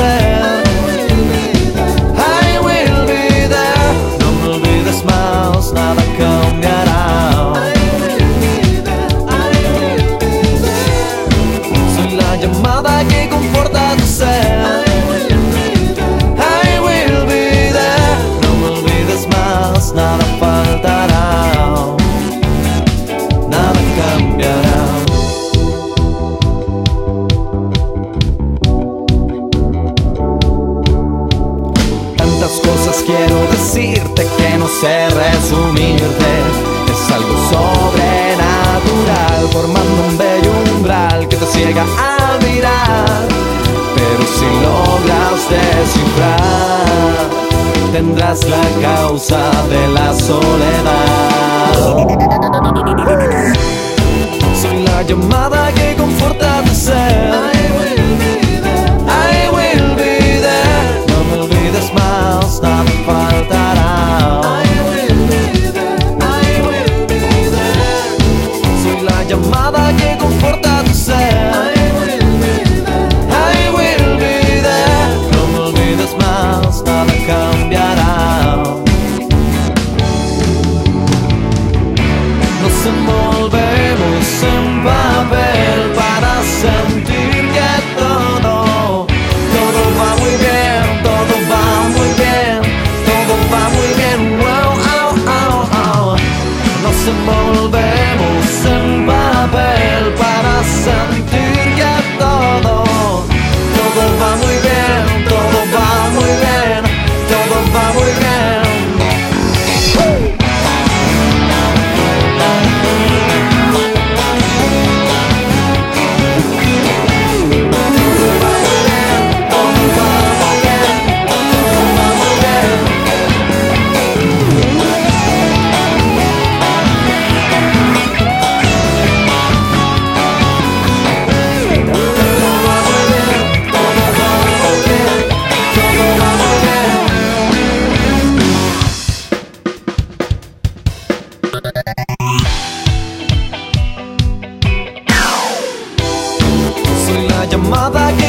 I will be there. No will be the smiles, nada cambiará. Soy la llamada que conforta tu ser. I will be there. No will be the smiles, nada faltará. Quiero decirte que no sé resumirte. Es algo sobrenatural, formando un bello umbral que te ciega al mirar. Pero si logras descifrar, tendrás la causa de la soledad. Soy la llamada que conforta tu ser. soy la llamada que